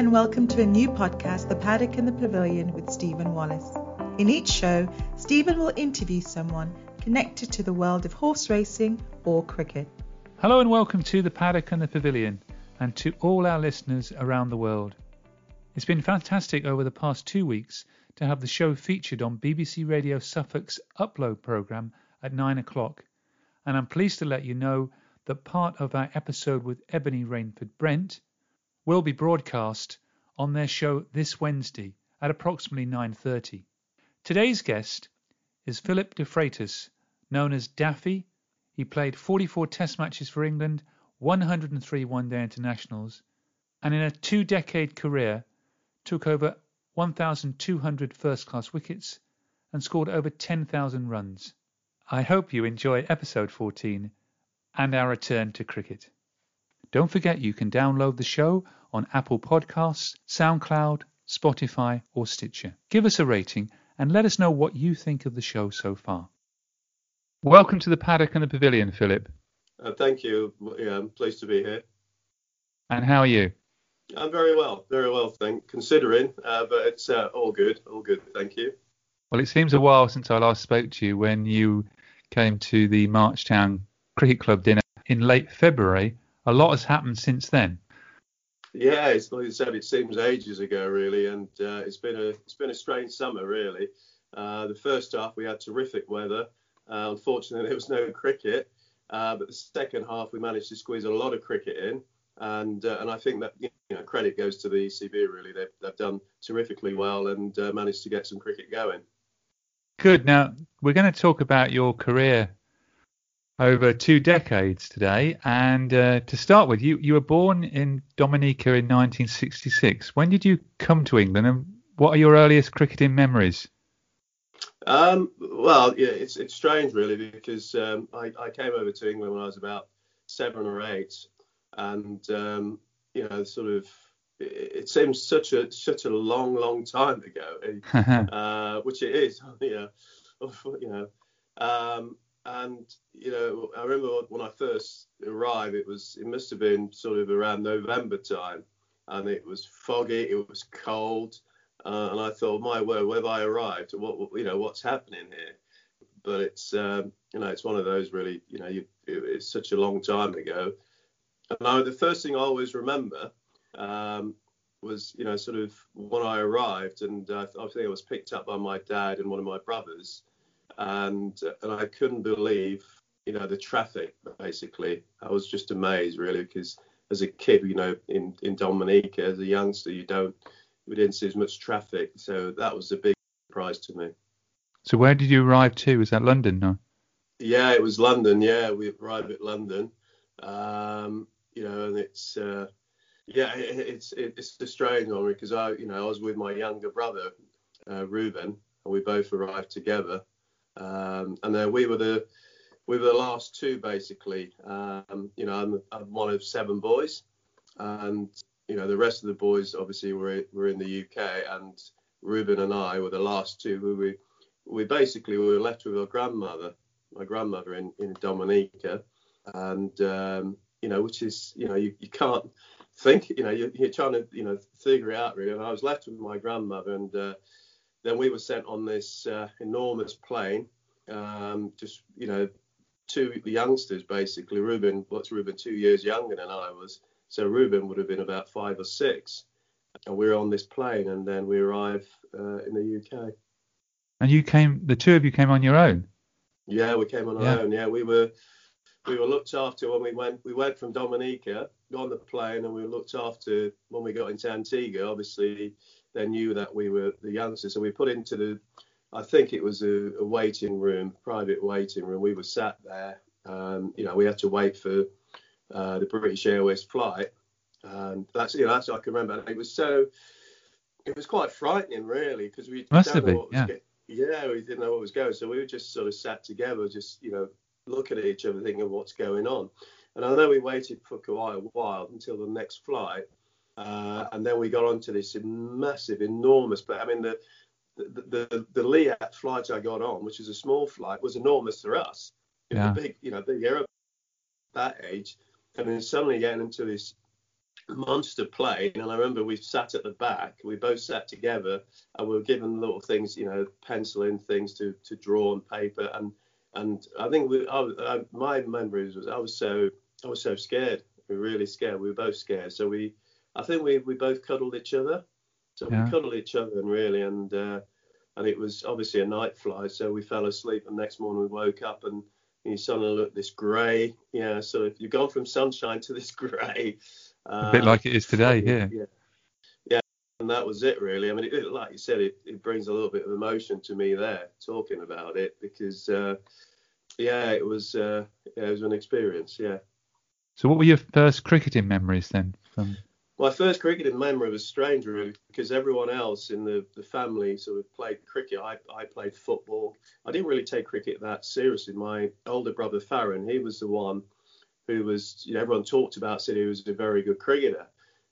And welcome to a new podcast, The Paddock and the Pavilion with Stephen Wallis. In each show, Stephen will interview someone connected to the world of horse racing or cricket. Hello, and welcome to The Paddock and the Pavilion, and to all our listeners around the world. It's been fantastic over the past two weeks to have the show featured on BBC Radio Suffolk's Upload programme at 9 o'clock, and I'm pleased to let you know that part of our episode with Ebony Rainford Brent will be broadcast on their show this Wednesday at approximately 9:30. Today's guest is Phillip DeFreitas, known as Daffy. He played 44 test matches for England, 103 one-day internationals, and in a two-decade career took over 1,200 first-class wickets and scored over 10,000 runs. I hope you enjoy episode 14 and our return to cricket. Don't forget you can download the show on Apple Podcasts, SoundCloud, Spotify, or Stitcher. Give us a rating and let us know what you think of the show so far. Welcome to the Paddock and the Pavilion, Phillip. Uh, thank you. Yeah, I'm pleased to be here. And how are you? I'm very well, very well, thank considering, uh, but it's uh, all good, all good, thank you. Well, it seems a while since I last spoke to you when you came to the Marchtown Cricket Club dinner in late February a lot has happened since then. Yeah, it's like you said, it seems ages ago really, and uh, it's been a it's been a strange summer really. Uh, the first half we had terrific weather. Uh, unfortunately, there was no cricket, uh, but the second half we managed to squeeze a lot of cricket in, and uh, and I think that you know credit goes to the ECB really. They've they've done terrifically well and uh, managed to get some cricket going. Good. Now we're going to talk about your career over two decades today. And uh, to start with, you, you were born in Dominica in 1966. When did you come to England, and what are your earliest cricketing memories? Um, well, yeah, it's it's strange really because um, I, I came over to England when I was about seven or eight, and um, you know, sort of, it, seems such a such a long, long time ago, uh, which it is, you know, you know. Um, and you know, I remember when I first arrived, it was it must have been sort of around November time, and it was foggy, it was cold, uh, and I thought, my word, where have I arrived? What you know, what's happening here? But it's um, you know, it's one of those really, you know, you, it, it's such a long time ago. And I, the first thing I always remember um, was, you know, sort of when I arrived, and uh, I think I was picked up by my dad and one of my brothers and and I couldn't believe you know the traffic basically. I was just amazed really because as a kid, you know, in in Dominica as a youngster, you don't we didn't see as much traffic, so that was a big surprise to me. So where did you arrive to? Was that London? No. Yeah, it was London. Yeah, we arrived at London. Um, you know, and it's uh, yeah, it's it's a strange one because I you know I was with my younger brother uh, Reuben, and we both arrived together. Um, and then we were the we were the last two basically. Um, you know, I'm, I'm, one of seven boys, and you know the rest of the boys obviously were were in the UK, and Ruben and I were the last two who we we basically we were left with our grandmother, my grandmother in in Dominica, and um, you know which is you know you, you can't think you know you're, you're, trying to you know figure it out really. And I was left with my grandmother, and uh, then we were sent on this uh, enormous plane, um, just you know two youngsters basically. Ruben, what's Ruben, two years younger than I was. So Ruben would have been about five or six. And we were on this plane, and then we arrived uh, in the UK. And you came, the two of you came on your own. Yeah, we came on our yeah. own. Yeah, we were we were looked after when we went. We went from Dominica, got on the plane, and we were looked after when we got into Antigua. Obviously, they knew that we were the youngsters, so we put into the I think it was a, a, waiting room, private waiting room. We were sat there. Um, you know, we had to wait for uh, the British Airways flight. And that's you know that's I can remember. It was so it was quite frightening really because we must have been yeah. yeah we didn't know what was going. So we were just sort of sat together, just you know looking at each other, thinking what's going on. And I know we waited for quite a while until the next flight. Uh, and then we got onto this massive, enormous. But I mean, the the, the, the Liat flight I got on, which was a small flight, was enormous for us. It yeah. big, you know, big aeroplane that age. And then suddenly getting into this monster plane. And I remember we sat at the back, we both sat together and we were given little things, you know, penciling things to, to draw on paper. And and I think we, I, I, my memories was I was so I was so scared. We were really scared. We were both scared. So we, I think we, we both cuddled each other. So yeah. we cuddled each other and really, and uh, and it was obviously a night flight, so we fell asleep. And next morning we woke up and you suddenly look this grey, yeah. So if you've gone from sunshine to this grey, uh, a bit like it is today, yeah. yeah. Yeah, and that was it really. I mean, it, like you said, it, it brings a little bit of emotion to me there talking about it because, uh, yeah, it was uh, yeah, it was an experience, yeah. So, what were your first cricketing memories then? From my first cricketing memory was strange, really, because everyone else in the, the family sort of played cricket. I, I played football. I didn't really take cricket that seriously. My older brother Farron, he was the one who was, you know, everyone talked about, said he was a very good cricketer.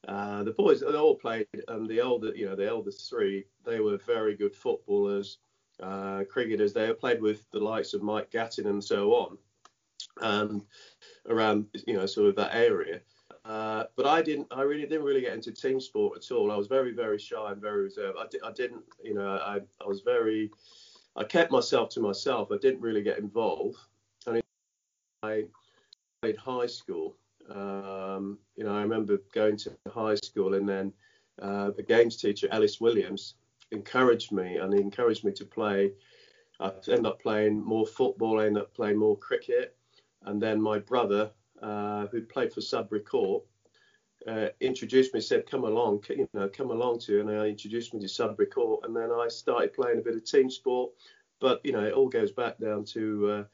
Uh, the boys, they all played, and the older, you know, the eldest three, they were very good footballers, uh, cricketers. They played with the likes of Mike Gatting and so on, and around, you know, sort of that area. Uh, but I didn't. I really didn't really get into team sport at all. I was very, very shy and very reserved. I, di- I didn't. You know, I, I was very. I kept myself to myself. I didn't really get involved. And I played high school. Um, you know, I remember going to high school and then uh, the games teacher Ellis Williams encouraged me and he encouraged me to play. I ended up playing more football. I ended up playing more cricket. And then my brother, uh, who played for Sudbury Court, uh, introduced me, said, "Come along, you know, come along to," and I introduced me to Sudbury Court, and then I started playing a bit of team sport. But you know, it all goes back down to uh,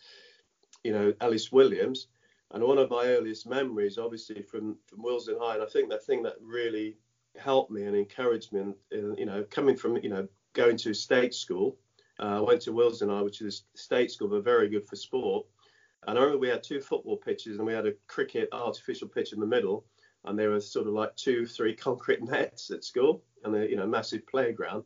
you know Ellis Williams, and one of my earliest memories, obviously from from Willesden High, and I think the thing that really helped me and encouraged me, and, and you know, coming from you know going to state school, uh, I went to Willesden High, which is a state school, but very good for sport. And I remember we had two football pitches and we had a cricket artificial pitch in the middle, and there were sort of like two, three concrete nets at school, and a you know massive playground.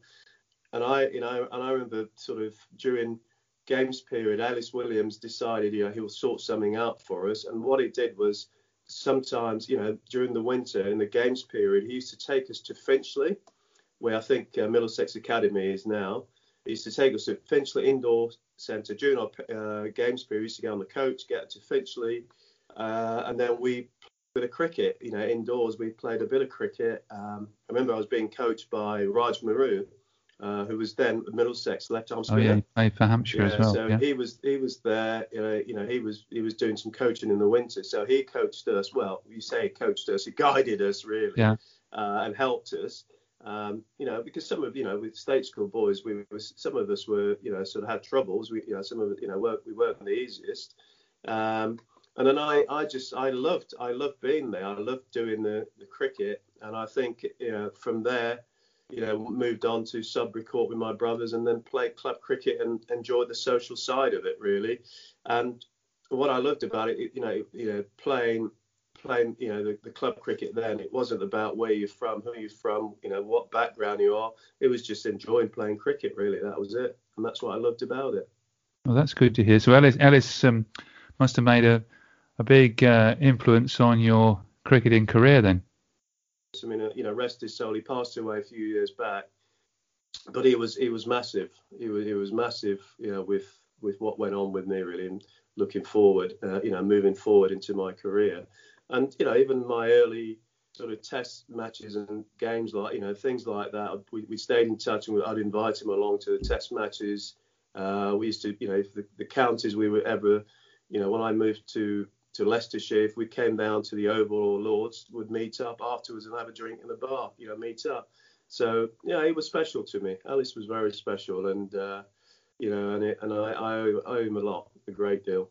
And I, you know, and I remember sort of during games period, Ellis Williams decided, you know, he'll sort something out for us. And what he did was sometimes, you know, during the winter in the games period, he used to take us to Finchley, where I think uh, Middlesex Academy is now. He used to take us to Finchley Indoor Centre during our uh, games period. We used to get on the coach, get to Finchley, uh, and then we played a cricket. You know, indoors we played a bit of cricket. Um, I remember I was being coached by Raj Maru, uh, who was then Middlesex left arm spinner. Oh yeah, he played for Hampshire yeah, as well. So yeah. he was he was there. You know, you know, he was he was doing some coaching in the winter. So he coached us. Well, you say he coached us. He guided us really, yeah. uh, and helped us. Um, you know, because some of you know with state school boys, we were, some of us were you know sort of had troubles. We you know some of you know weren't, we weren't the easiest. Um, and then I, I just I loved I loved being there. I loved doing the, the cricket, and I think you know from there, you know, moved on to Sudbury Court with my brothers, and then played club cricket and enjoyed the social side of it really. And what I loved about it, you know, you know, playing playing, you know, the, the club cricket then, it wasn't about where you're from, who you're from, you know, what background you are. It was just enjoying playing cricket, really. That was it. And that's what I loved about it. Well, that's good to hear. So Ellis, Ellis um, must have made a, a big uh, influence on your cricketing career then. I mean, uh, you know, rest his soul. He passed away a few years back, but he was he was massive. He was he was massive, you know, with with what went on with me really, and looking forward, uh, you know, moving forward into my career, and you know, even my early sort of test matches and games like you know things like that. We, we stayed in touch, and I'd invite him along to the test matches. Uh, we used to, you know, the, the counties we were ever, you know, when I moved to to Leicestershire, if we came down to the Oval or Lords, would meet up afterwards and have a drink in the bar, you know, meet up. So yeah, he was special to me. Ellis was very special, and uh, you know, and it, and I, I owe him a lot, a great deal.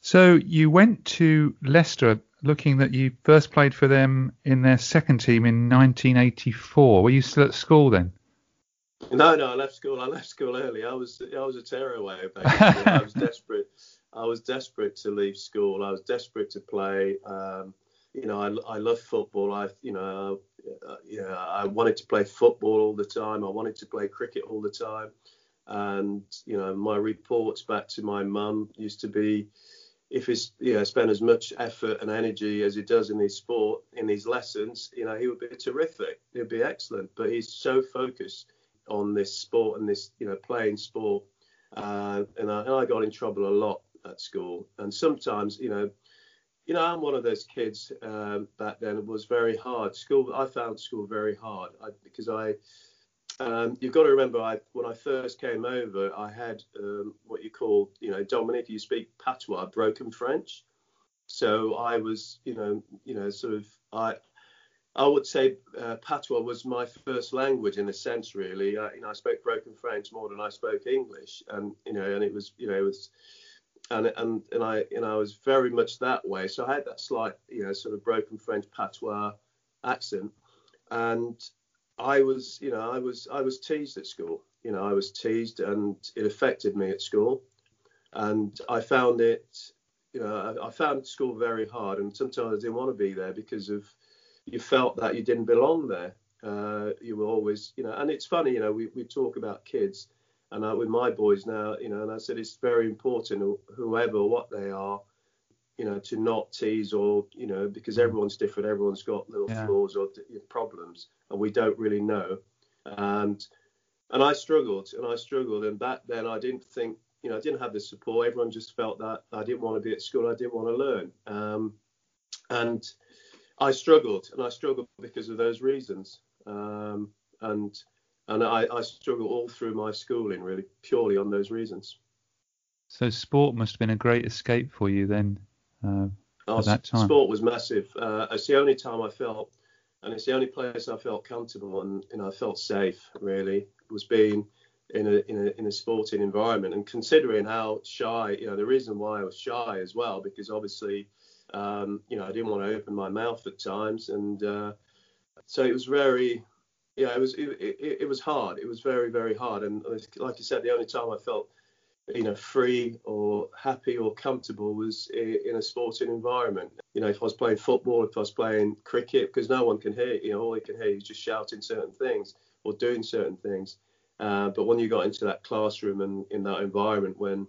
So you went to Leicester, looking that you first played for them in their second team in 1984. Were you still at school then? No, no, I left school. I left school early. I was I was a tearaway basically. I was desperate. I was desperate to leave school. I was desperate to play. Um, you know, I, I love football. I, you know, uh, yeah, I wanted to play football all the time. I wanted to play cricket all the time. And you know, my reports back to my mum used to be, if he's you know spend as much effort and energy as he does in his sport in his lessons, you know, he would be terrific. He'd be excellent. But he's so focused on this sport and this you know playing sport. Uh, and, I, and I got in trouble a lot at school. And sometimes, you know, you know, I'm one of those kids um, back then. It was very hard. School, I found school very hard I, because I, um, you've got to remember, I when I first came over, I had um, what you call, you know, Dominic, you speak patois, broken French. So I was, you know, you know, sort of, I, I would say uh, patois was my first language in a sense, really. I, you know, I spoke broken French more than I spoke English, and you know, and it was, you know, it was and and and I you know I was very much that way. So I had that slight you know sort of broken French patois accent, and I was you know I was I was teased at school. You know I was teased, and it affected me at school, and I found it. You know I, I found school very hard, and sometimes I didn't want to be there because of you felt that you didn't belong there. Uh, you were always you know, and it's funny you know we we talk about kids and I, with my boys now, you know, and I said it's very important, whoever, what they are, you know, to not tease or, you know, because mm. everyone's different, everyone's got little yeah. flaws or problems, and we don't really know. And and I struggled, and I struggled, and back then I didn't think, you know, I didn't have the support. Everyone just felt that I didn't want to be at school, I didn't want to learn, um, and I struggled, and I struggled because of those reasons. Um, and and I, I struggle all through my schooling really purely on those reasons. So sport must have been a great escape for you then. Uh, oh, at that time. Sport was massive. Uh, it's the only time I felt, and it's the only place I felt comfortable and you know I felt safe. Really, was being in a, in a in a sporting environment and considering how shy. You know, the reason why I was shy as well because obviously, um, you know, I didn't want to open my mouth at times, and uh, so it was very yeah, it was it, it, it, was hard. It was very very hard, and like you said, the only time I felt you know free or happy or comfortable was in a sporting environment. You know, if I was playing football, if I was playing cricket, because no one can hear. You know, all you can hear is just shouting certain things or doing certain things. Uh, but when you got into that classroom and in that environment, when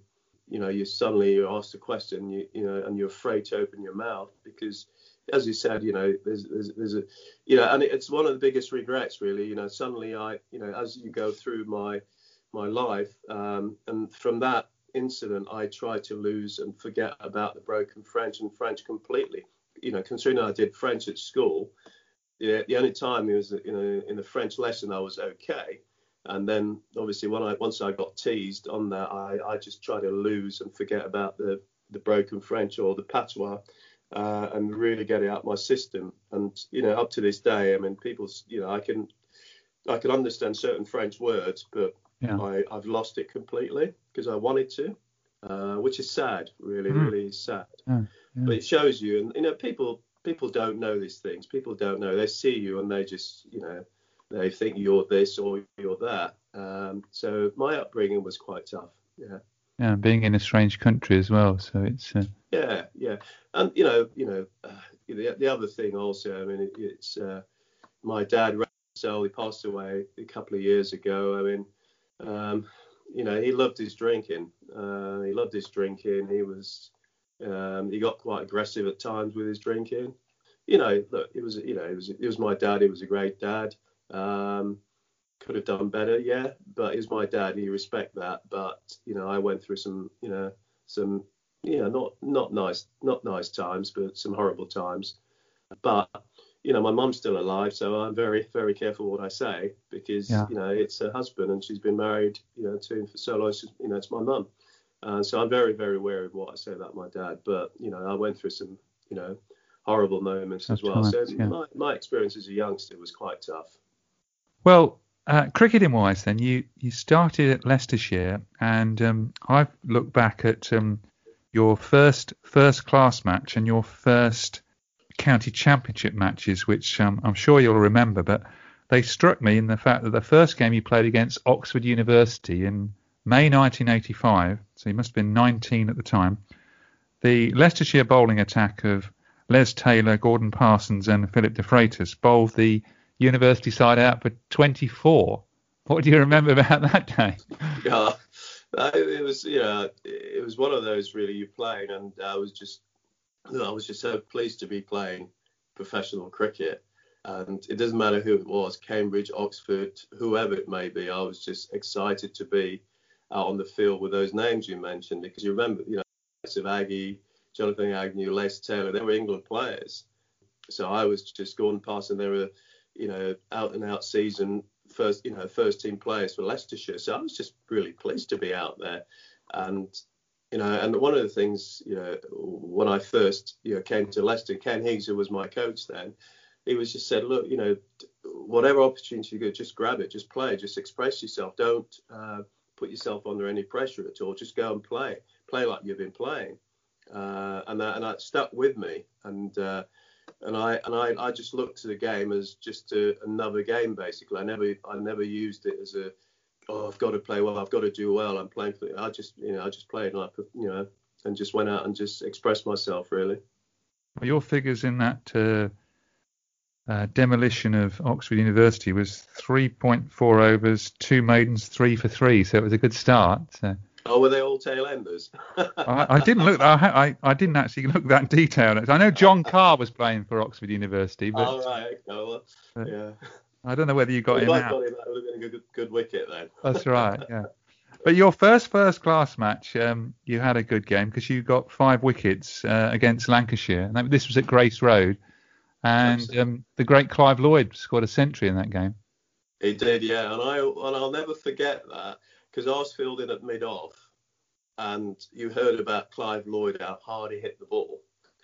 you know you suddenly you're asked a question, you, you know, and you're afraid to open your mouth because as you said, you know, there's, there's, there's a, you know, and it's one of the biggest regrets, really. You know, suddenly I, you know, as you go through my my life, um, and from that incident, I tried to lose and forget about the broken French and French completely. You know, considering I did French at school, yeah, the only time it was, you know, in the French lesson I was okay. And then obviously when I once I got teased on that, I, I just tried to lose and forget about the the broken French or the patois uh, and really get it out my system. And you know, up to this day, I mean, people, you know, I can I can understand certain French words, but yeah. I, I've lost it completely because I wanted to, uh, which is sad, really, mm. really sad. Yeah, yeah. But it shows you, and you know, people people don't know these things. People don't know. They see you and they just, you know, they think you're this or you're that. Um, so my upbringing was quite tough. Yeah. Yeah, being in a strange country as well, so it's. Uh... Yeah, yeah, and you know, you know, uh, the, the other thing also, I mean, it, it's uh, my dad, so he passed away a couple of years ago. I mean, um, you know, he loved his drinking. Uh, he loved his drinking. He was, um, he got quite aggressive at times with his drinking. You know, look, it was, you know, it was, it was my dad. He was a great dad. Um, could have done better, yeah, but he's my dad. And you respect that. But you know, I went through some, you know, some, you know, not not nice, not nice times, but some horrible times. But you know, my mum's still alive, so I'm very, very careful what I say because, yeah. you know, it's her husband and she's been married, you know, to him for so long. you know, it's my mum. Uh, so I'm very, very aware of what I say about my dad. But, you know, I went through some, you know, horrible moments as well. so yeah. my, my experience as a youngster was quite tough. Well, uh, cricketing wise, then, you, you started at Leicestershire, and um, I've looked back at um, your first first class match and your first county championship matches, which um, I'm sure you'll remember, but they struck me in the fact that the first game you played against Oxford University in May 1985, so you must have been 19 at the time, the Leicestershire bowling attack of Les Taylor, Gordon Parsons, and Phillip DeFreitas bowled the university side out for 24. What do you remember about that day? Yeah, it was you know it was one of those really you played, and I was just I was just so pleased to be playing professional cricket. And it doesn't matter who it was, Cambridge, Oxford, whoever it may be. I was just excited to be out on the field with those names you mentioned because you remember, you know, of Aggie, Jonathan Agnew, Les Taylor, they were England players. So I was just going past and they were, you know, out and out season first, you know, first team players for Leicestershire. So I was just really pleased to be out there. And you know, and one of the things, you know, when I first, you know, came to Leicester, Ken Higgs, who was my coach then, he was just said, look, you know, whatever opportunity you get, just grab it, just play, just express yourself. Don't uh, put yourself under any pressure at all. Just go and play, play like you've been playing. Uh, and that and that stuck with me. And uh, and I and I, I just looked to the game as just a, another game basically. I never I never used it as a oh, I've got to play well, I've got to do well. I'm playing for. I just, you know, I just played and I, you know, and just went out and just expressed myself really. Your figures in that uh, uh, demolition of Oxford University was 3.4 overs, two maidens, three for three. So it was a good start. So. Oh, were they all tail enders? I, I, didn't look. I, I, I, didn't actually look that detailed. I know John Carr was playing for Oxford University, but. Oh right, okay, well, yeah. I don't know whether you got well, him out. Got him, that would have been a good, good wicket then. That's right. Yeah. But your first first class match, um, you had a good game because you got five wickets uh, against Lancashire. And this was at Grace Road, and um, the great Clive Lloyd scored a century in that game. He did, yeah, and I and I'll never forget that because I was fielding at mid off, and you heard about Clive Lloyd how hard he hit the ball.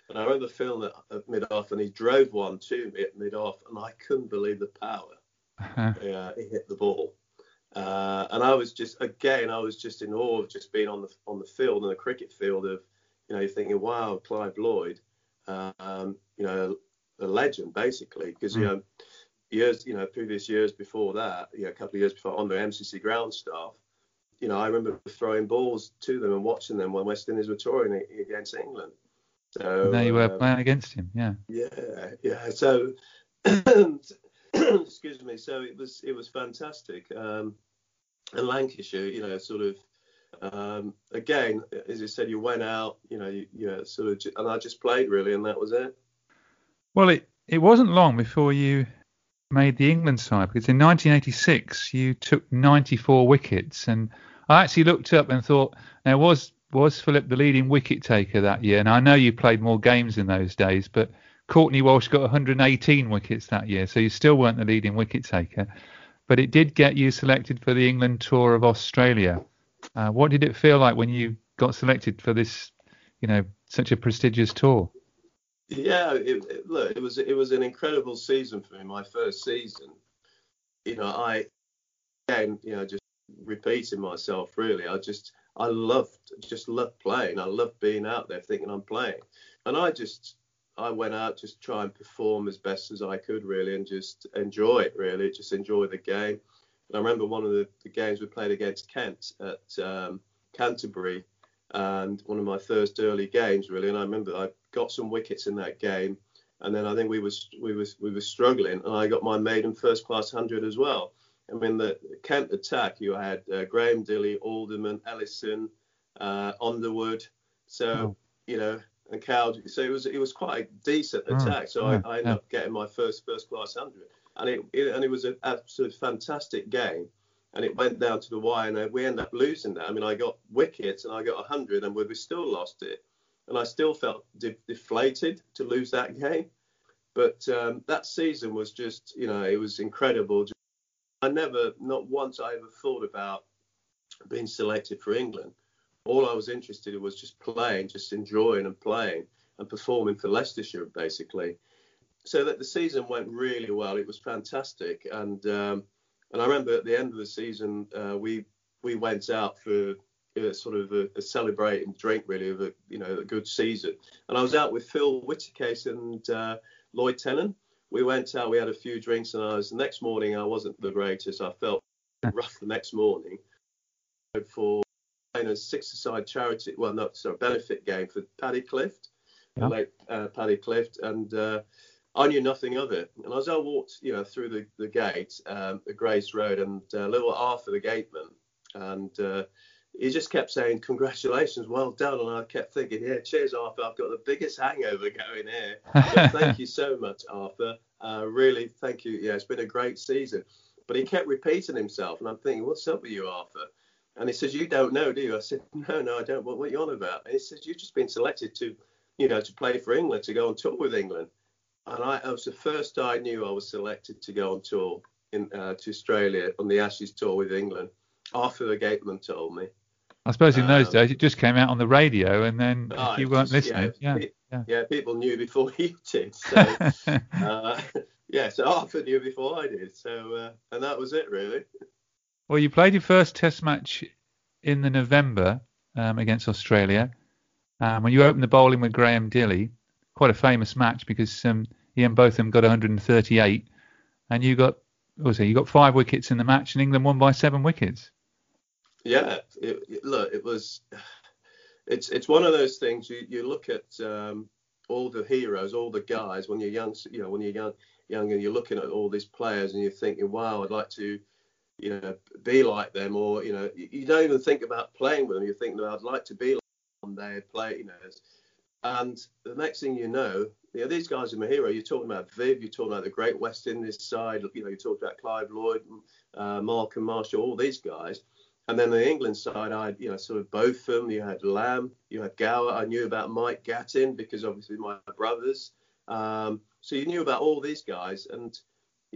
And I remember filming it at mid off, and he drove one to me at mid off, and I couldn't believe the power. Uh-huh. Yeah, he hit the ball. Uh, and I was just again, I was just in awe of just being on the on the field on the cricket field of, you know, you're thinking, wow, Clive Lloyd, um, you know, a legend basically, because mm. you know, years, you know, previous years before that, you know, a couple of years before on the MCC ground staff, you know, I remember throwing balls to them and watching them when West Indies were touring against England. So there you were um, playing against him, yeah. Yeah, yeah. So excuse me. So it was it was fantastic. Um, and Lancashire, you know, sort of um, again, as you said, you went out, you know, you, you know, sort of, and I just played really, and that was it. Well, it it wasn't long before you made the England side because in 1986 you took 94 wickets, and I actually looked up and thought there was was Phillip the leading wicket taker that year? And I know you played more games in those days, but Courtney Walsh got 118 wickets that year, so you still weren't the leading wicket taker. But it did get you selected for the England tour of Australia. Uh, what did it feel like when you got selected for this, you know, such a prestigious tour? Yeah, it, it, look, it was it was an incredible season for me. My first season, you know, I again, you know, just repeating myself. Really, I just I loved just loved playing. I loved being out there thinking I'm playing, and I just I went out just try and perform as best as I could really, and just enjoy it really, just enjoy the game. And I remember one of the, the games we played against Kent at um, Canterbury, and one of my first early games really. And I remember I got some wickets in that game, and then I think we was we was we were struggling, and I got my maiden first class hundred as well. I mean the Kent attack, you had uh, Graham Dilley, Alderman, Ellison, uh, Underwood, so oh. you know, and Cowdrey. So it was it was quite a decent oh, attack. So yeah, I, I ended yeah. up getting my first first class hundred, and it, it and it was an absolute fantastic game and it went down to the wire, and we ended up losing that. I mean, I got wickets and I got 100, and we still lost it, and I still felt de- deflated to lose that game. But um, that season was just, you know, it was incredible. I never, not once, I ever thought about being selected for England. All I was interested in was just playing, just enjoying and playing and performing for Leicestershire, basically. So that the season went really well. It was fantastic, and um, and I remember at the end of the season, uh, we we went out for a, sort of a, a, celebrating drink, really, of a you know a good season. And I was out with Phil Whitticase and uh, Lloyd Tennant. We went out, we had a few drinks, and I was the next morning. I wasn't the greatest. I felt rough the next morning for playing a six-a-side charity, well, not sorry, benefit game for Paddy Clift, yeah. late uh, Paddy Clift, and uh, I knew nothing of it. And as I walked, you know, through the, the gate, um, the Grace Road, and uh, little Arthur, the gateman, and uh, he just kept saying, "Congratulations, well done." And I kept thinking, "Yeah, cheers, Arthur. I've got the biggest hangover going here. thank you so much, Arthur. Uh, really, thank you. Yeah, it's been a great season." But he kept repeating himself, and I'm thinking, "What's up with you, Arthur?" And he says, "You don't know, do you?" I said, "No, no, I don't. What, what are you on about?" And he says, "You've just been selected to, you know, to play for England, to go on tour with England." and I, it was the first I knew I was selected to go on tour in uh, to Australia on the Ashes tour with England. Arthur the Gateman told me. I suppose in um, those days it just came out on the radio, and then oh, you weren't just, listening, yeah, yeah, yeah, yeah, people knew before you did. So, uh, yeah, so Arthur knew before I did. So, uh, and that was it really. Well, you played your first Test match in the November um, against Australia. Um, when you opened the bowling with Graham Dilley, quite a famous match because um, he and Botham got 138, and you got what was it? You got five wickets in the match, and England won by seven wickets. Yeah, it, it, look, it was. It's it's one of those things. You you look at um, all the heroes, all the guys when you're young. You know, when you're young, young, and you're looking at all these players, and you're thinking, wow, I'd like to you know, be like them, or you know, you don't even think about playing with them. You're thinking, I'd like to be like one day, play, you know, and the next thing you know, you know, these guys are my hero. You're talking about Viv, you're talking about the Great West Indies side, you know, you talked about Clive Lloyd, uh, and Marshall, all these guys. And then the England side, I you know, sort of Botham. You had Lamb, you had Gower. I knew about Mike Gatting because obviously my brothers. Um, so you knew about all these guys. And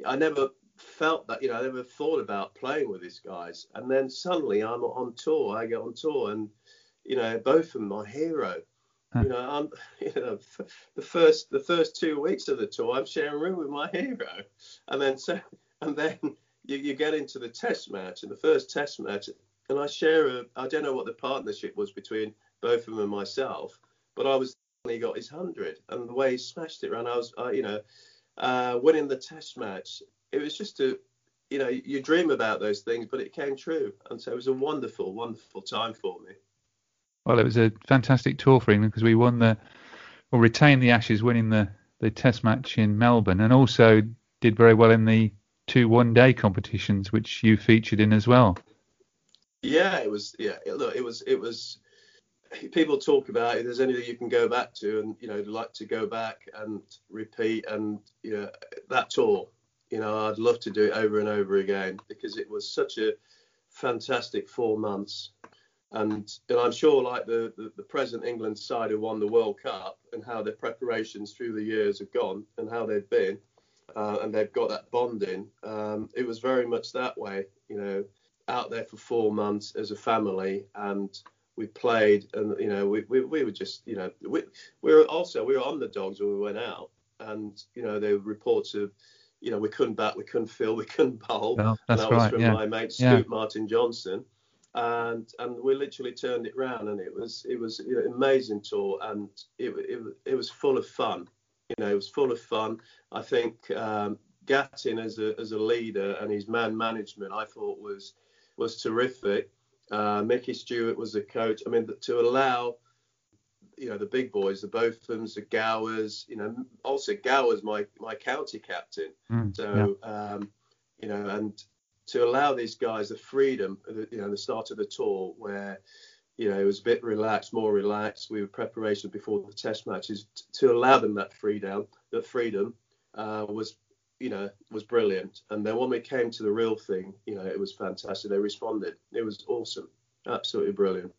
I never felt that, you know, I never thought about playing with these guys. And then suddenly I'm on tour. I get on tour and, you know, Botham are hero. You know, I'm, you know, the first the first two weeks of the tour, I'm sharing room with my hero, and then so and then you, you get into the test match, and the first test match, and I share a I don't know what the partnership was between Botham and myself, but I was he got his hundred, and the way he smashed it around, I was, I, you know, uh, winning the test match. It was just a, you know, you dream about those things, but it came true, and so it was a wonderful, wonderful time for me. Well, it was a fantastic tour for England because we won the, or retained the Ashes, winning the, the Test match in Melbourne, and also did very well in the two one-day competitions, which you featured in as well. Yeah, it was. Yeah, it, look, it was. It was. People talk about if there's anything you can go back to, and you know, like to go back and repeat, and you know, that tour. You know, I'd love to do it over and over again because it was such a fantastic four months and, and I'm sure, like the, the, the, present England side who won the World Cup and how their preparations through the years have gone and how they've been, uh, and they've got that bonding. Um, it was very much that way, you know, out there for four months as a family, and we played, and you know, we, we, we were just, you know, we, we were also we were on the dogs when we went out, and you know, there were reports of you know, we couldn't bat, we couldn't fill, we couldn't bowl. Well, and that right, was from yeah. my mate Scoot yeah. Martin Johnson and and we literally turned it round, and it was it was you know, amazing tour, and it, it it was full of fun. You know, it was full of fun. I think um, Gatting as a as a leader and his man management, I thought was was terrific. Uh, Mickey Stewart was the coach. I mean, to allow you know the big boys, the Bothams, the Gowers. You know, also Gowers my my county captain. Mm, so yeah. um, you know, and to allow these guys the freedom, you know, the start of the tour where you know it was a bit relaxed, more relaxed. We were preparation before the test matches to allow them that freedom. That freedom uh, was you know was brilliant. And then when we came to the real thing, you know, it was fantastic. They responded. It was awesome, absolutely brilliant.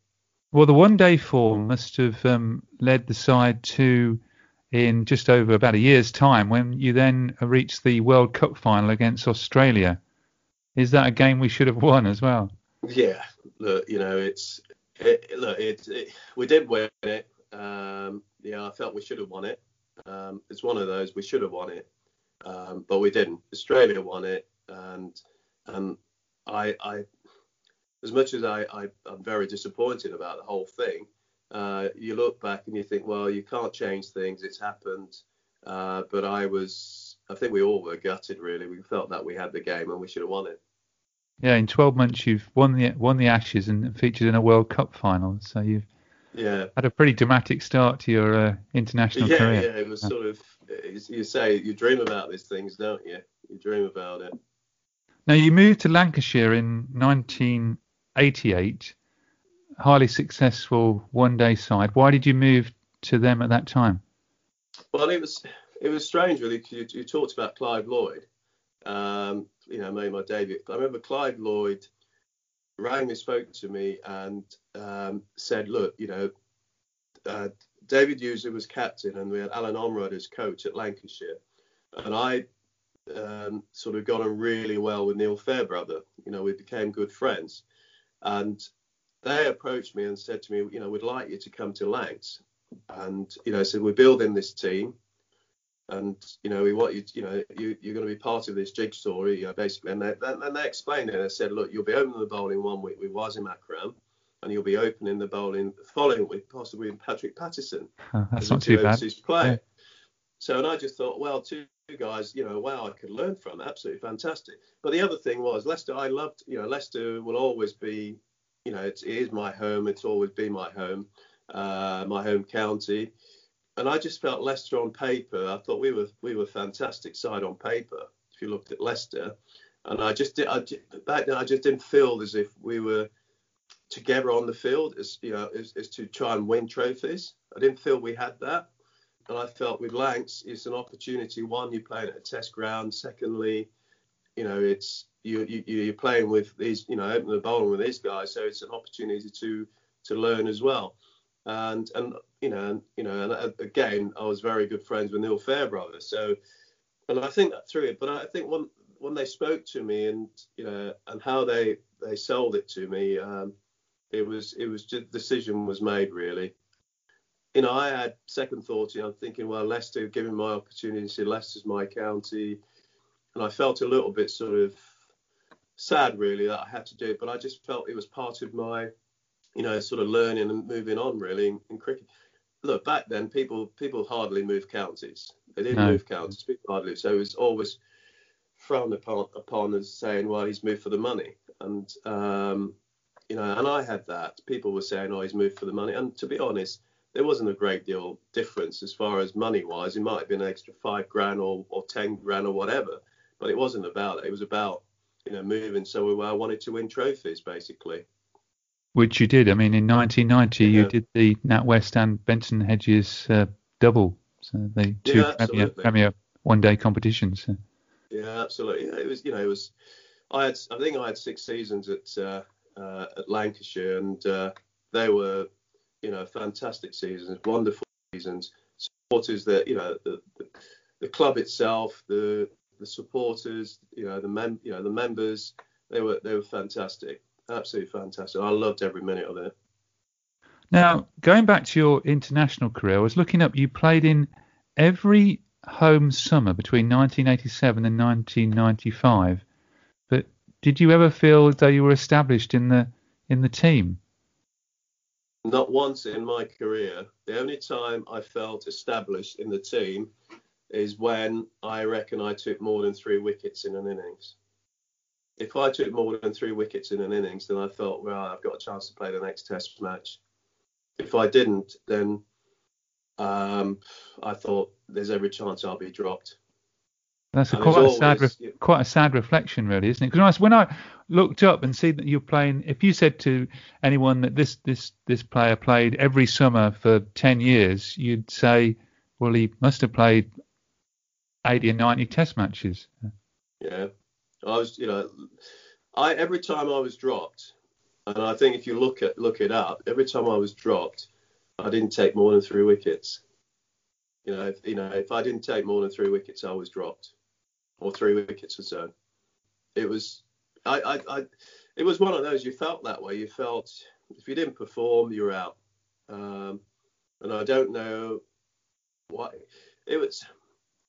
Well, the one day form must have um, led the side to, in just over about a year's time, when you then reached the World Cup final against Australia. Is that a game we should have won as well? Yeah, look, you know, it's it, look, it, it, we did win it. Um, yeah, I felt we should have won it. Um, it's one of those we should have won it, um, but we didn't. Australia won it, and and I I as much as I, I am very disappointed about the whole thing, uh, you look back and you think, well, you can't change things. It's happened. Uh, but I was, I think we all were gutted. Really, we felt that we had the game and we should have won it. Yeah, in 12 months you've won the won the Ashes and featured in a World Cup final. So you've yeah had a pretty dramatic start to your uh, international yeah, career. Yeah, it was yeah. sort of you say you dream about these things, don't you? You dream about it. Now you moved to Lancashire in 1988, highly successful one day side. Why did you move to them at that time? Well, it was it was strange really. You, you talked about Clive Lloyd. Um, know, made my debut. I remember Clive Lloyd rang me, spoke to me, and um, said, "Look, you know, uh, David Hughes was captain, and we had Alan Ormrod as coach at Lancashire, and I um, sort of got on really well with Neil Fairbrother. You know, we became good friends. And they approached me and said to me, you know, we'd like you to come to Lancs. And, you know, said, we're building this team. And, you know, we want you, to, you know, you, you're going to be part of this jigsaw, you know, basically. And they, and they explained it. And they said, look, you'll be opening the bowling one week with Wasim Akram and you'll be opening the bowling the following week, possibly with Patrick Patterson. That's not too bad. Player. Yeah. So, and I just thought, well, two guys, you know, wow, I could learn from. Absolutely fantastic. But the other thing was Leicester. I loved, you know, Leicester will always be, you know, it's, it is my home. It's always been my home, uh, my home county. And I just felt Leicester on paper. I thought we were we were fantastic side on paper. If you looked at Leicester, and I just did, I, back then I just didn't feel as if we were together on the field as you know as, as to try and win trophies. I didn't feel we had that. And I felt with Lancs, it's an opportunity. One, you're playing at a test ground. Secondly, you know, it's you, you you're playing with these, you know, opening the bowling with these guys, so it's an opportunity to to learn as well. And and you know, and, you know, and again, I was very good friends with Neil Fairbrother. So, and I think that through it. But I think when when they spoke to me and you know and how they they sold it to me, um, it was it was just decision was made really you know, I had second thoughts. You know, I'm thinking, well, Leicester, given my opportunity, Leicester's my county, and I felt a little bit sort of sad, really, that I had to do it. But I just felt it was part of my, you know, sort of learning and moving on, really, in, in cricket. Look, back then, people people hardly moved counties. They didn't no. move counties, people hardly. So it was always frowned upon, upon as saying, well, he's moved for the money, and um, you know, and I had that. People were saying, oh, he's moved for the money, and to be honest there wasn't a great deal difference as far as money wise. It might have been an extra five grand or, or ten grand or whatever, but it wasn't about it. It was about you know moving somewhere where I wanted to win trophies basically. Which you did. I mean, in 1990 yeah. you did the NatWest and Benson Hedges uh, double, so the two yeah, one-day competitions. Yeah, absolutely. It was you know it was. I had I think I had six seasons at uh, uh, at Lancashire, and uh, they were you know, fantastic seasons, wonderful seasons. Supporters that, you know, the, the, the club itself, the the supporters, you know, the mem, you know, the members, they were they were fantastic, absolutely fantastic. I loved every minute of it. Now, going back to your international career, I was looking up. You played in every home summer between 1987 and 1995. But did you ever feel as though you were established in the in the team? Not once in my career. The only time I felt established in the team is when I reckon I took more than three wickets in an innings. If I took more than three wickets in an innings, then I thought, well, I've got a chance to play the next Test match. If I didn't, then um, I thought there's every chance I'll be dropped. That's a quite, always, a sad re- quite a sad reflection, really, isn't it? Because when I looked up and see that you're playing, if you said to anyone that this this this player played every summer for ten years, you'd say, well, he must have played 80 and 90 Test matches. Yeah, I was, you know, I every time I was dropped, and I think if you look at look it up, every time I was dropped, I didn't take more than three wickets. You know, if, you know, if I didn't take more than three wickets, I was dropped or three wickets or so. It was, I, I, I, it was one of those. You felt that way. You felt if you didn't perform, you're out. Um, and I don't know why. It was.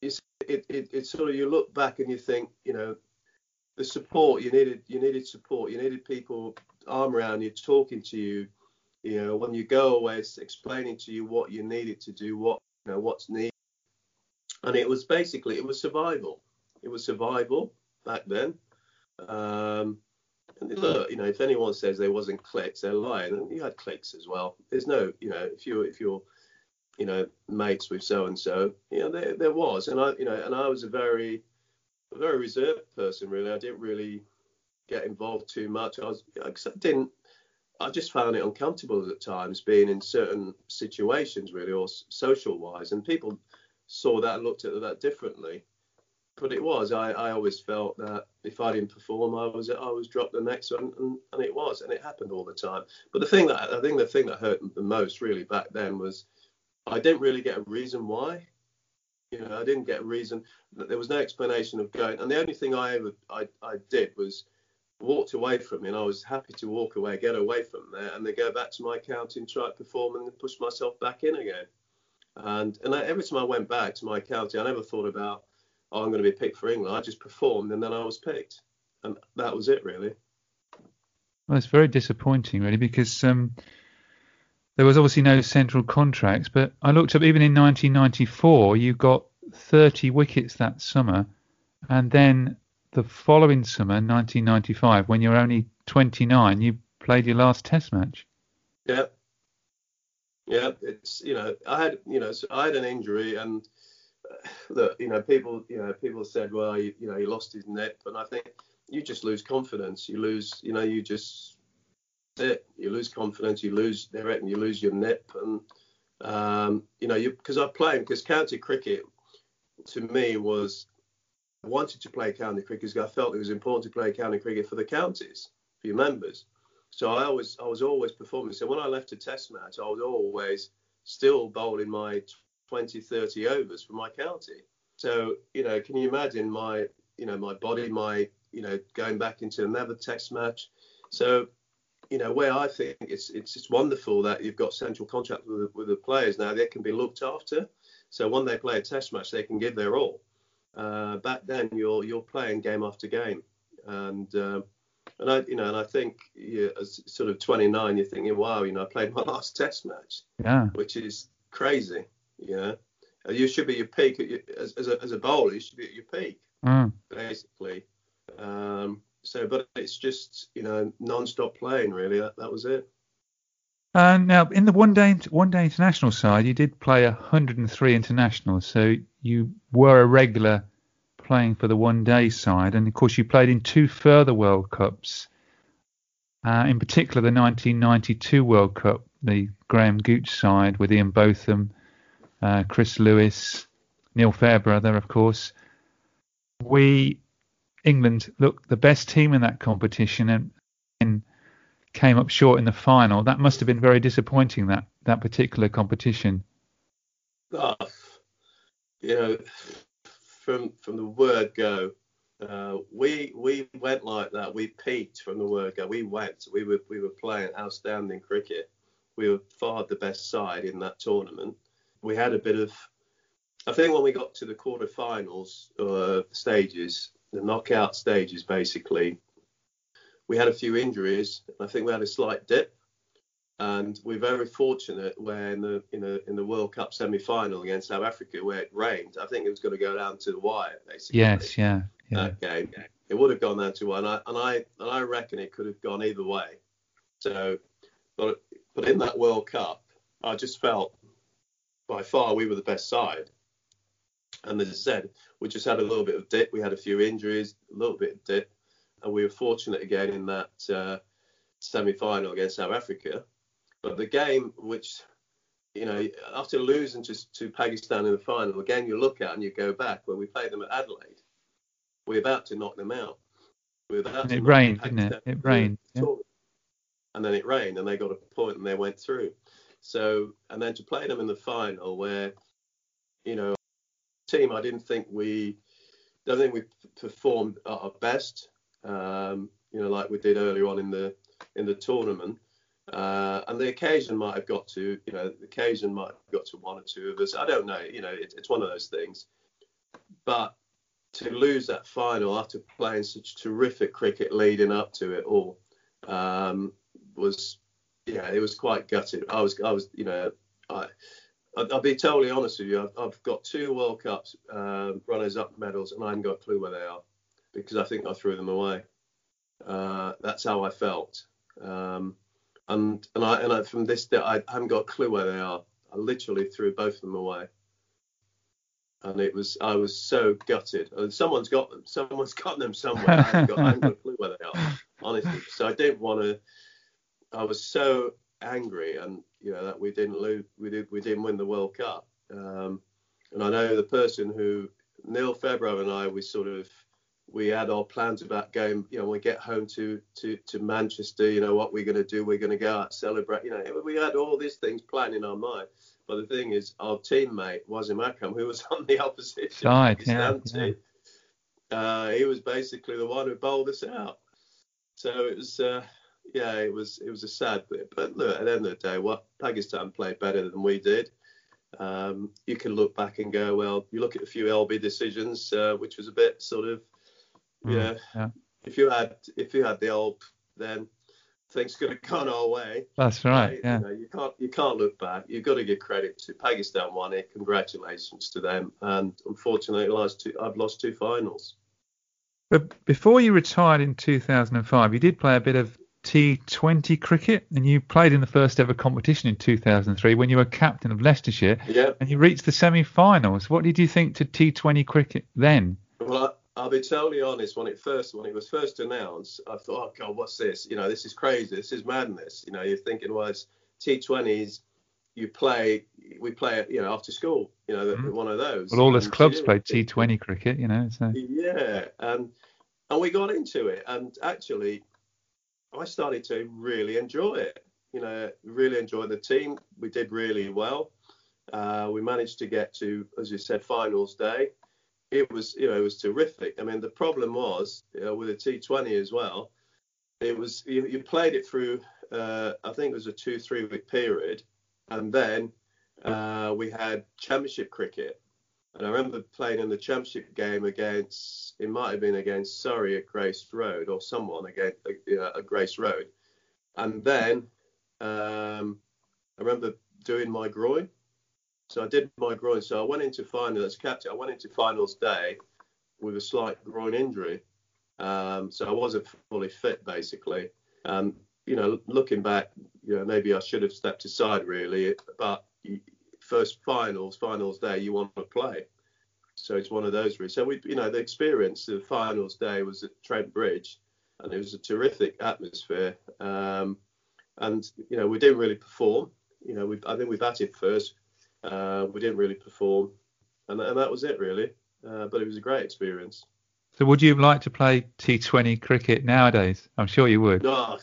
It, it, it, it sort of you look back and you think, you know, the support you needed. You needed support. You needed people arm around you, talking to you. You know, when you go away, explaining to you what you needed to do, what you know, what's needed. And it was basically it was survival it was survival back then. Um, and look, you know, if anyone says there wasn't clicks, they're lying. And you had clicks as well. There's no, you know, if you if you're, you know, mates with so and so, you know, there there was, and I, you know, and I was a very, a very reserved person really. I didn't really get involved too much. I was, I didn't. I just found it uncomfortable at times being in certain situations really, or social wise, and people saw that and looked at that differently but it was. I, I always felt that if I didn't perform, I was I was dropped the next one, and, and it was, and it happened all the time. But the thing that I think the thing that hurt the most really back then was I didn't really get a reason why. You know, I didn't get a reason. There was no explanation of going, and the only thing I ever I, I did was walked away from it. And I was happy to walk away, get away from there, and then go back to my accounting, try to perform, and push myself back in again. And and I, every time I went back to my accounting, I never thought about oh, I'm going to be picked for England. I just performed and then I was picked, and that was it really. Well, it's very disappointing, really, because um, there was obviously no central contracts. But I looked up, even in 1994, you got 30 wickets that summer, and then the following summer, 1995, when you're only 29, you played your last Test match. Yeah, yeah. It's you know I had you know so I had an injury and uh, look, you know, people, you know, people said, well, you, you know, he lost his nip, and I think you just lose confidence. You lose, you know, you just it. You lose confidence. You lose. They reckon you lose your nip, and um, you know, you because I played because county cricket to me was I wanted to play county cricket because I felt it was important to play county cricket for the counties, for your members. So I always, I was always performing. So when I left a test match, I was always still bowling my 20, 30 overs for my county. So, you know, can you imagine my, you know, my body, my, you know, going back into another test match. So, you know, where I think it's it's just wonderful that you've got central contract with, with the players now. They can be looked after. So when they play a test match, they can give their all. Uh, back then, you're you're playing game after game, and uh, and I you know and I think you as sort of 29, you're thinking, wow, you know, I played my last test match, yeah, which is crazy. Yeah, uh, you should be your peak your, as, as, a, as a bowler. You should be at your peak, mm. basically. Um, so, but it's just you know non-stop playing really. That, that was it. Uh, now, in the one day one day international side, you did play 103 internationals, so you were a regular playing for the one day side, and of course you played in two further World Cups. Uh, in particular, the 1992 World Cup, the Graham Gooch side with Ian Botham uh, Chris Lewis, Neil Fairbrother, of course. We, England, looked the best team in that competition and, and came up short in the final. That must have been very disappointing, that, that particular competition. Oh, you know, from from the word go, uh, we we went like that. We peaked from the word go. We went. We were we were playing outstanding cricket. We were far the best side in that tournament we had a bit of. I think when we got to the quarterfinals uh, stages, the knockout stages, basically, we had a few injuries. I think we had a slight dip, and we're very fortunate where in the in the in the World Cup semi-final against South Africa, where it rained. I think it was going to go down to the wire, basically. Yes, yeah, yeah. That game, it would have gone down to one, and I and I, and I reckon it could have gone either way. So, but but in that World Cup, I just felt by far we were the best side. And as I said, we just had a little bit of dip. We had a few injuries, a little bit of dip, and we were fortunate again in that uh, semi-final against South Africa. But the game, which you know, after losing just to Pakistan in the final, again you look at and you go back when we played them at Adelaide, we're about to knock them out. We're about it rained, didn't it? It rained. Yeah. And then it rained, and they got a point and they went through. So, and then to play them in the final, where, you know, team, I didn't think we, don't think we performed at our best. Um, you know, like we did earlier on in the in the tournament. Uh, and the occasion might have got to, you know, the occasion might have got to one or two of us. I don't know. You know, it, it's one of those things. But to lose that final after playing such terrific cricket leading up to it all um, was, yeah, it was quite gutted. I was, I was, you know, I, I'll be totally honest with you. I've, I've got two World Cups um, runners-up medals, and I haven't got a clue where they are because I think I threw them away. Uh, that's how I felt. Um, and and I and I, from this day I haven't got a clue where they are. I literally threw both of them away, and it was I was so gutted. Uh, someone's got them. Someone's got them somewhere. I haven't got, I haven't got a clue where they are, honestly. So I didn't want to. I was so angry, and you know that we didn't lose. We did. We didn't win the World Cup. Um, and I know the person who Neil Fairbrother and I we sort of we had our plans about going, you know, we get home to to to Manchester, you know, what we're going to do. We're going to go out celebrate. You know, we had all these things planned in our mind. But the thing is, our teammate Wasim Akram, who was on the opposition side, yeah, yeah. Uh, he was basically the one who bowled us out. So it was, uh, yeah, it was it was a sad bit. But look, at the end of the day, what Pakistan played better than we did. Um, you can look back and go, well, you look at a few LB decisions, uh, which was a bit sort of Mm, yeah. yeah. If you had if you had the old, then things could have gone our way. That's right. Yeah. You, know, you can't you can't look back. You've got to give credit to Pakistan won it. Congratulations to them. And unfortunately, last two, I've lost two finals. But before you retired in 2005, you did play a bit of T20 cricket, and you played in the first ever competition in 2003 when you were captain of Leicestershire. Yeah. And you reached the semi-finals. What did you think to T20 cricket then? Well, I'll be totally honest. When it first when it was first announced, I thought, oh god, what's this? You know, this is crazy. This is madness. You know, you're thinking, well, it's T20s. You play, we play it, you know, after school. You know, mm-hmm. one of those. Well, all those clubs play T20 cricket. You know, so. Yeah, and and we got into it, and actually, I started to really enjoy it. You know, really enjoy the team. We did really well. Uh, we managed to get to, as you said, finals day it was you know it was terrific. I mean the problem was you know, with the T20 as well. It was you, you played it through uh, I think it was a two three week period, and then uh, we had Championship cricket. And I remember playing in the Championship game against it might have been against Surrey at Grace Road or someone against uh, at Grace Road, and then um, I remember doing my groin so I did my groin. So I went into final as captain. I went into finals day with a slight groin injury. Um, so I wasn't fully fit basically. Um, you know, looking back, you know, maybe I should have stepped aside really. But first finals, finals day, you want to play. So it's one of those really. So we, you know, the experience of finals day was at Trent Bridge, and it was a terrific atmosphere. Um, and you know, we didn't really perform. You know, we, I think we batted first. Uh, we didn't really perform, and, and that was it really. Uh, but it was a great experience. So, would you like to play T20 cricket nowadays? I'm sure you would. No,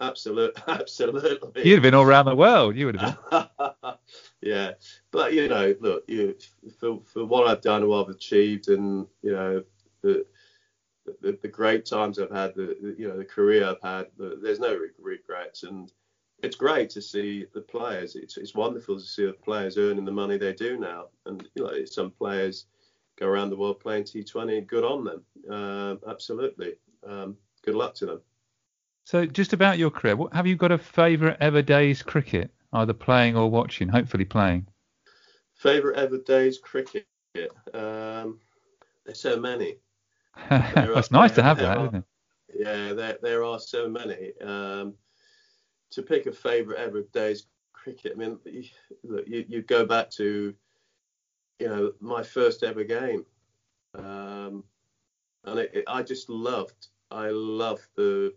absolutely, absolutely. You'd have been all around the world. You would have been. yeah, but you know, look, you for for what I've done, and what I've achieved, and you know, the the, the great times I've had, the, the you know, the career I've had, the, there's no regrets, and it's great to see the players. It's it's wonderful to see the players earning the money they do now, and you know some players go around the world playing T20. Good on them. Uh, absolutely. Um, good luck to them. So just about your career, what, have you got a favourite ever day's cricket, either playing or watching? Hopefully playing. Favourite ever day's cricket. Um, there's so many. That's nice to have that, are, isn't it? Yeah, there there are so many. Um, to pick a favourite ever days cricket, I mean, you, you, you go back to, you know, my first ever game, um, and it, it, I just loved, I loved the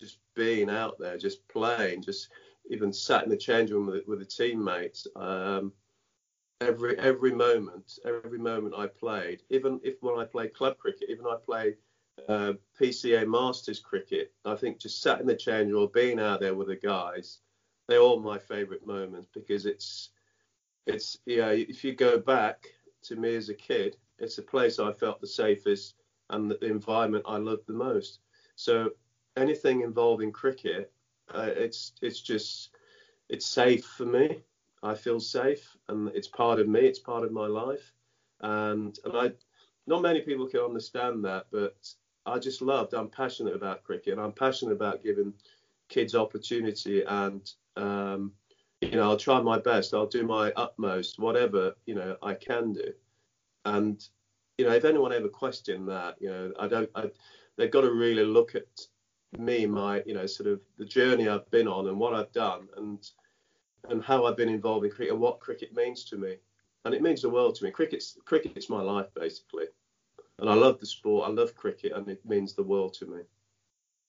just being out there, just playing, just even sat in the change room with, with the teammates. Um, every every moment, every moment I played, even if when I played club cricket, even I played uh, PCA Masters cricket, I think just sat in the change room, being out there with the guys, they're all my favourite moments because it's it's yeah. If you go back to me as a kid, it's a place I felt the safest and the environment I loved the most. So anything involving cricket, uh, it's it's just it's safe for me. I feel safe, and it's part of me. It's part of my life, and and I, not many people can understand that, but I just loved. I'm passionate about cricket. I'm passionate about giving kids opportunity, and um, you know, I'll try my best. I'll do my utmost, whatever you know I can do. And you know, if anyone ever questioned that, you know, I don't. I, they've got to really look at me, my you know, sort of the journey I've been on and what I've done, and and how I've been involved in cricket and what cricket means to me. And it means the world to me. Cricket's cricket's my life basically. And I love the sport. I love cricket, and it means the world to me.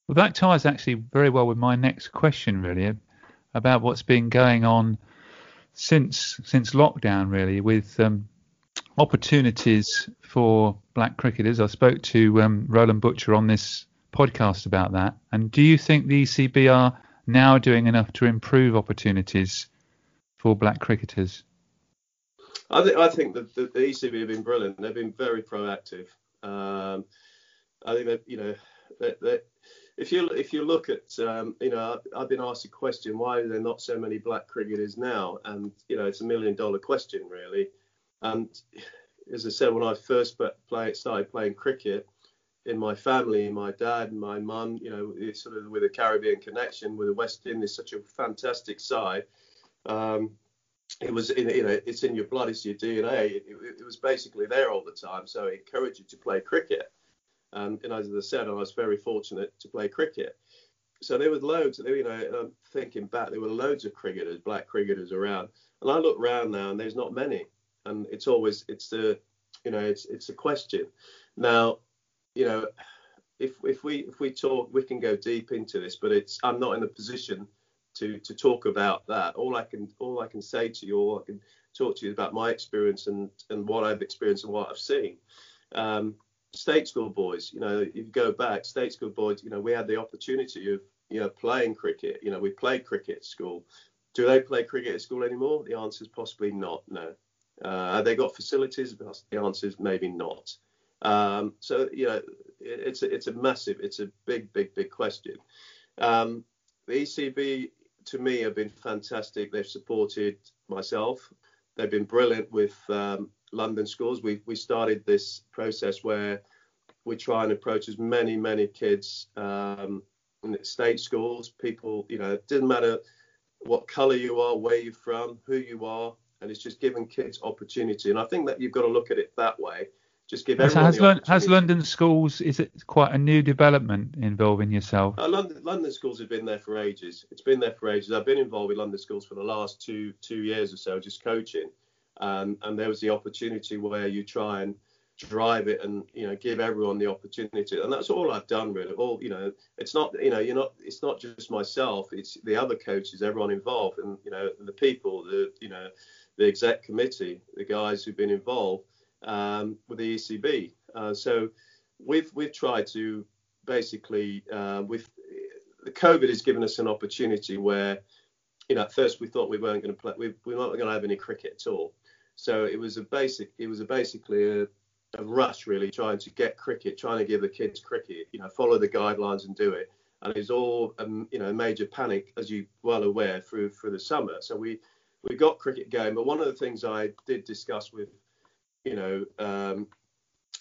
Well, that ties actually very well with my next question, really, about what's been going on since since lockdown, really, with um, opportunities for black cricketers. I spoke to um, Roland Butcher on this podcast about that. And do you think the ECB are now doing enough to improve opportunities for black cricketers? I, th- I think that the, the, ECB have been brilliant. They've been very proactive. Um, I think that you know that, that if you if you look at um, you know I've been asked a question why are there not so many black cricketers now and you know it's a million dollar question really and as I said when I first play, started playing cricket in my family, my dad and my mum, you know, it's sort of with a Caribbean connection with the West Indies, such a fantastic side. Um, it was, in, you know, it's in your blood, it's your DNA. It, it, it, was basically there all the time, so it encouraged you to play cricket. Um, and as I said, I was very fortunate to play cricket. So there was loads, you know, thinking back, there were loads of cricketers, black cricketers around. And I look around now, and there's not many. And it's always, it's the, you know, it's it's a question. Now, you know, if if we if we talk, we can go deep into this, but it's I'm not in a position to to talk about that. All I can all I can say to you, all I can talk to you about my experience and and what I've experienced and what I've seen. Um, state school boys, you know, if you go back, state school boys, you know, we had the opportunity of you know playing cricket. You know, we played cricket at school. Do they play cricket at school anymore? The answer is possibly not. No. Uh, they got facilities? The answer is maybe not. Um, so you know, it's a, it's a massive, it's a big, big, big question. Um, the ECB to me have been fantastic. They've supported myself. They've been brilliant with um, London schools. We we started this process where we try and approach as many many kids um, in state schools. People, you know, it doesn't matter what colour you are, where you're from, who you are, and it's just giving kids opportunity. And I think that you've got to look at it that way just give everyone has, Lon- has London schools is it quite a new development involving yourself? Uh, London, London schools have been there for ages. It's been there for ages. I've been involved with London schools for the last two two years or so, just coaching. Um, and there was the opportunity where you try and drive it and you know give everyone the opportunity and that's all I've done really all you know it's not you know you're not it's not just myself it's the other coaches everyone involved and you know the people the you know the exec committee the guys who've been involved um, with the ECB. Uh, so we've we've tried to basically uh, with the COVID has given us an opportunity where you know at first we thought we weren't going to play we, we weren't going to have any cricket at all. So it was a basic it was a basically a, a rush really trying to get cricket, trying to give the kids cricket, you know, follow the guidelines and do it. And it was all um, you know major panic as you well aware through through the summer. So we we got cricket going, but one of the things I did discuss with you know, um,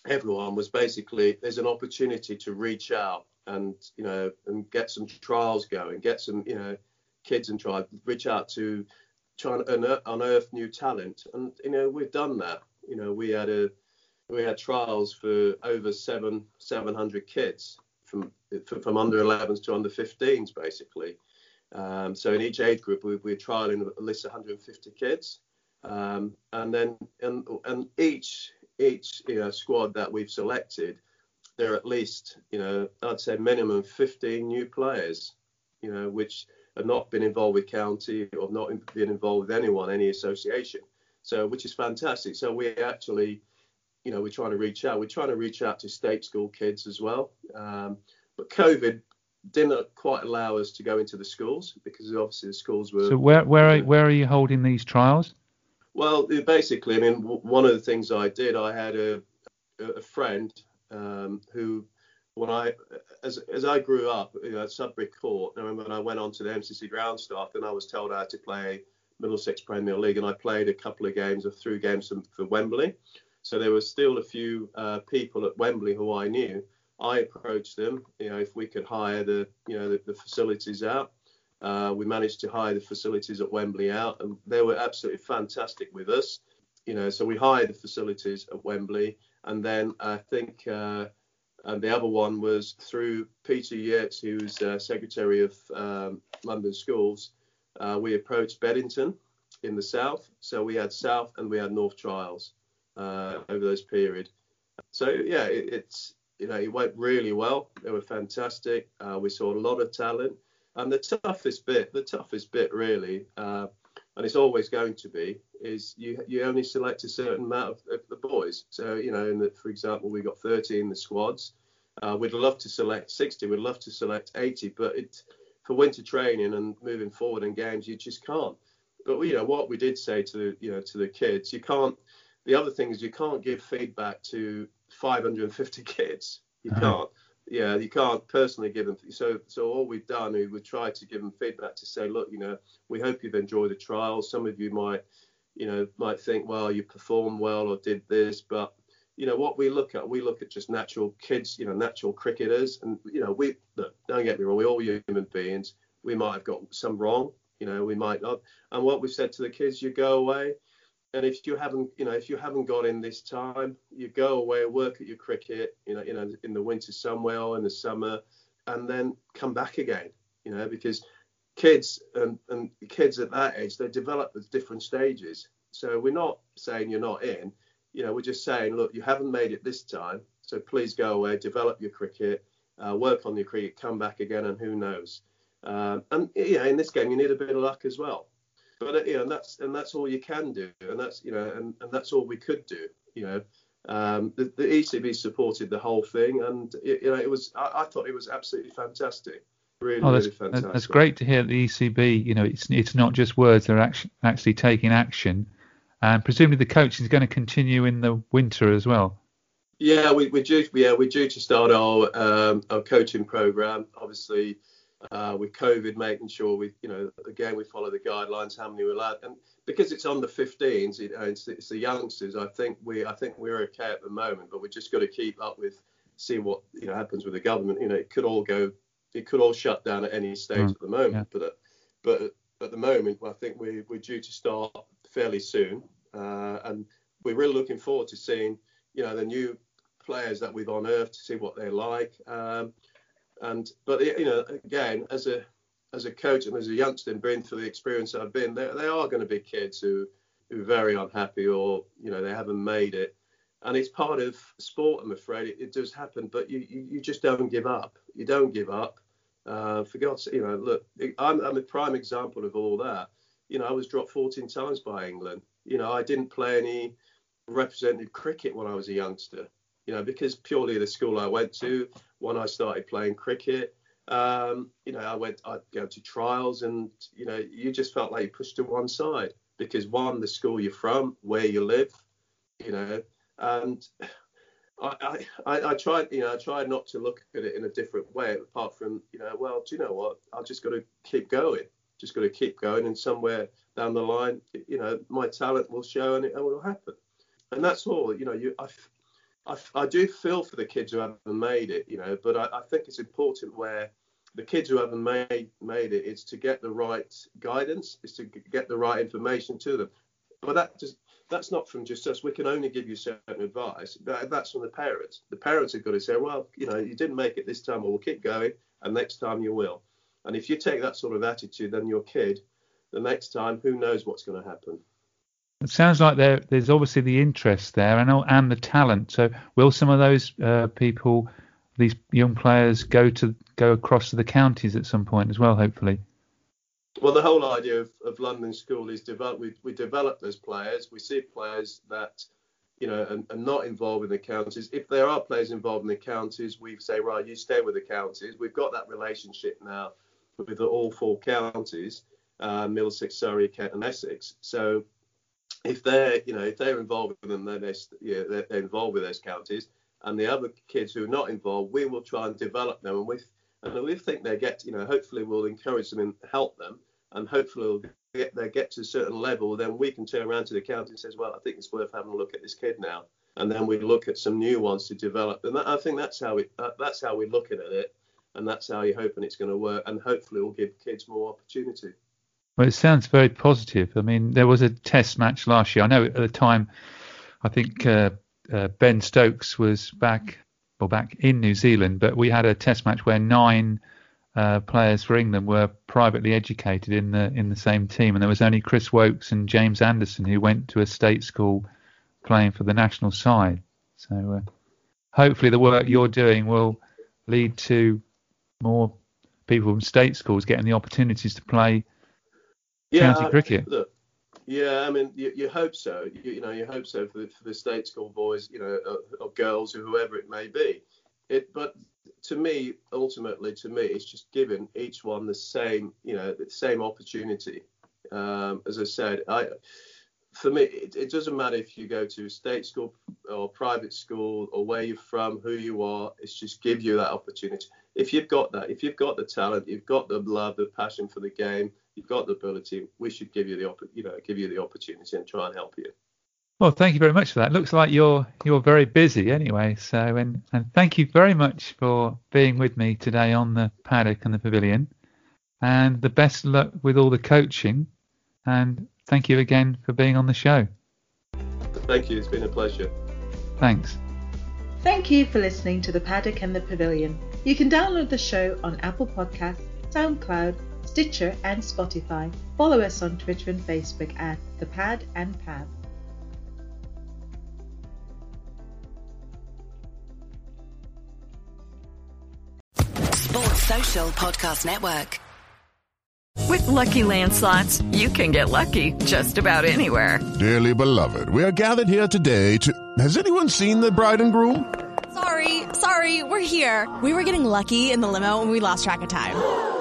everyone was basically there's an opportunity to reach out and you know and get some trials going, get some you know kids and try reach out to try and unearth, new talent. And you know we've done that. You know we had a we had trials for over seven 700 kids from from under 11s to under 15s basically. Um, so in each age group, we, we're trialing at least 150 kids, um, and then and, each each you know, squad that we've selected, there are at least you know I'd say minimum 15 new players, you know, which have not been involved with county or not been involved with anyone, any association. So which is fantastic. So we actually, you know, we're trying to reach out. We're trying to reach out to state school kids as well. Um, but COVID didn't quite allow us to go into the schools because obviously the schools were. So where where are, where are you holding these trials? Well, basically, I mean, one of the things I did, I had a a friend um, who, when I as as I grew up you know, at Sudbury Court, I remember when I went on to the MCC ground staff, and I was told I had to play Middlesex Premier League, and I played a couple of games or through games for, Wembley. So there were still a few uh, people at Wembley who I knew. I approached them, you know, if we could hire the, you know, the, the facilities out. Uh, we managed to hire the facilities at Wembley out, and they were absolutely fantastic with us. You know, so we hired the facilities at Wembley, and then I think uh, and the other one was through Peter Yates, who's uh, Secretary of um, London Schools. Uh, we approached Beddington in the south, so we had south and we had north trials uh, over those period. So yeah, it, it's you know it went really well. They were fantastic. Uh, we saw a lot of talent, and the toughest bit, the toughest bit really, uh, and it's always going to be, is you you only select a certain amount of, of the boys. So you know, the, for example, we got 30 in the squads. Uh, we'd love to select 60. We'd love to select 80, but it for winter training and moving forward in games, you just can't. But you know what we did say to the you know to the kids, you can't. The other thing is you can't give feedback to 550 kids. You uh-huh. can't. Yeah, you can't personally give them. So so all we've done is we've tried to give them feedback to say, look, you know, we hope you've enjoyed the trial. Some of you might, you know, might think, well, you performed well or did this, but you know what we look at we look at just natural kids you know natural cricketers and you know we look, don't get me wrong we're all human beings we might have got some wrong you know we might not and what we've said to the kids you go away and if you haven't you know if you haven't got in this time you go away work at your cricket you know you know in the winter somewhere or in the summer and then come back again you know because kids and, and kids at that age they develop at different stages so we're not saying you're not in you know, we're just saying, look, you haven't made it this time, so please go away, develop your cricket, uh, work on your cricket, come back again, and who knows. Um, and yeah, in this game, you need a bit of luck as well. But uh, you know, and that's and that's all you can do, and that's you know, and, and that's all we could do. You know, um, the, the, ECB supported the whole thing, and it, you know, it was I, I, thought it was absolutely fantastic. Really, oh, that's, really fantastic. That's great to hear the ECB. You know, it's it's not just words; they're actually actually taking action. And presumably the coaching is going to continue in the winter as well. Yeah, we, are due. Yeah, we're due to start our um, our coaching program. Obviously, uh, with COVID, making sure we, you know, again we follow the guidelines, how many we're allowed, and because it's on the 15s, you know, it's, it's the youngsters. I think we, I think we're okay at the moment, but we just got to keep up with, see what you know happens with the government. You know, it could all go, it could all shut down at any stage mm, at the moment. Yeah. But but at the moment, I think we, we're due to start fairly soon, uh, and we're really looking forward to seeing you know the new players that we've unearthed to see what they're like. Um, and but you know again as a as a coach and as a youngster and being through the experience I've been, there, there are going to be kids who who are very unhappy or you know they haven't made it. And it's part of sport, I'm afraid. It, it does happen, but you, you, you just don't give up. You don't give up. Uh, for God's sake, you know, look, I'm, I'm a prime example of all that you know, I was dropped 14 times by England. You know, I didn't play any representative cricket when I was a youngster. You know, because purely the school I went to, when I started playing cricket, um, you know, I went, I'd go to trials, and you know, you just felt like you pushed to one side because one, the school you're from, where you live, you know, and I, I, I tried, you know, I tried not to look at it in a different way, apart from, you know, well, do you know what? I've just got to keep going just got to keep going, and somewhere down the line, you know, my talent will show and it, will happen. And that's all. You know, you I, I, I do feel for the kids who haven't made it, you know, but I, I think it's important where the kids who haven't made made it is to get the right guidance, is to get the right information to them. But that just that's not from just us. We can only give you certain advice. That's from the parents. The parents have got to say, well, you know, you didn't make it this time, well, we'll keep going, and next time you will. And if you take that sort of attitude, then your kid, the next time, who knows what's going to happen. It sounds like there, there's obviously the interest there and, and the talent. So will some of those uh, people, these young players, go to go across to the counties at some point as well? Hopefully. Well, the whole idea of, of London School is develop. We, we develop those players. We see players that, you know, are, are, not involved in the counties. If there are players involved in the counties, we say, right, you stay with the counties. We've got that relationship now with all four counties, uh, Middlesex, Surrey, Kent, and Essex. So if they're, you know, if they're involved with them, they're, yeah, they're, involved with those counties. And the other kids who are not involved, we will try and develop them. And we and we think they get, you know, hopefully we'll encourage them and help them, and hopefully get, they get to a certain level. Then we can turn around to the county and says, well, I think it's worth having a look at this kid now, and then we look at some new ones to develop. And that, I think that's how we that's how we're looking at it, and that's how you're hoping it's going to work, and hopefully we'll give kids more opportunity. Well, it sounds very positive. I mean, there was a test match last year. I know at the time, I think uh, uh, Ben Stokes was back well back in New Zealand, but we had a test match where nine uh, players for England were privately educated in the in the same team, and there was only Chris Woakes and James Anderson who went to a state school playing for the national side. So uh, hopefully the work you're doing will lead to more people from state schools getting the opportunities to play yeah, county cricket. Look, yeah, I mean, you, you hope so. You, you, know, you hope so for the, for the state school boys, you know, or, or girls or whoever it may be. It, but to me, ultimately, to me, it's just giving each one the same, you know, the same opportunity. Um, as I said, I, for me, it, it, doesn't matter if you go to a state school or private school or where you're from, who you are. It's just give you that opportunity. If you've got that, if you've got the talent, you've got the love, the passion for the game, you've got the ability. We should give you the you know give you the opportunity and try and help you. Well, thank you very much for that. Looks like you're you're very busy anyway. So and and thank you very much for being with me today on the paddock and the pavilion. And the best luck with all the coaching. And thank you again for being on the show. Thank you. It's been a pleasure. Thanks. Thank you for listening to the paddock and the pavilion. You can download the show on Apple Podcasts, SoundCloud Stitcher, and Spotify. Follow us on Twitter and Facebook at The Pad and Pav. Sports Social Podcast Network. With lucky landslots, you can get lucky just about anywhere. Dearly beloved, we are gathered here today to. Has anyone seen the bride and groom? Sorry, sorry, we're here. We were getting lucky in the limo and we lost track of time.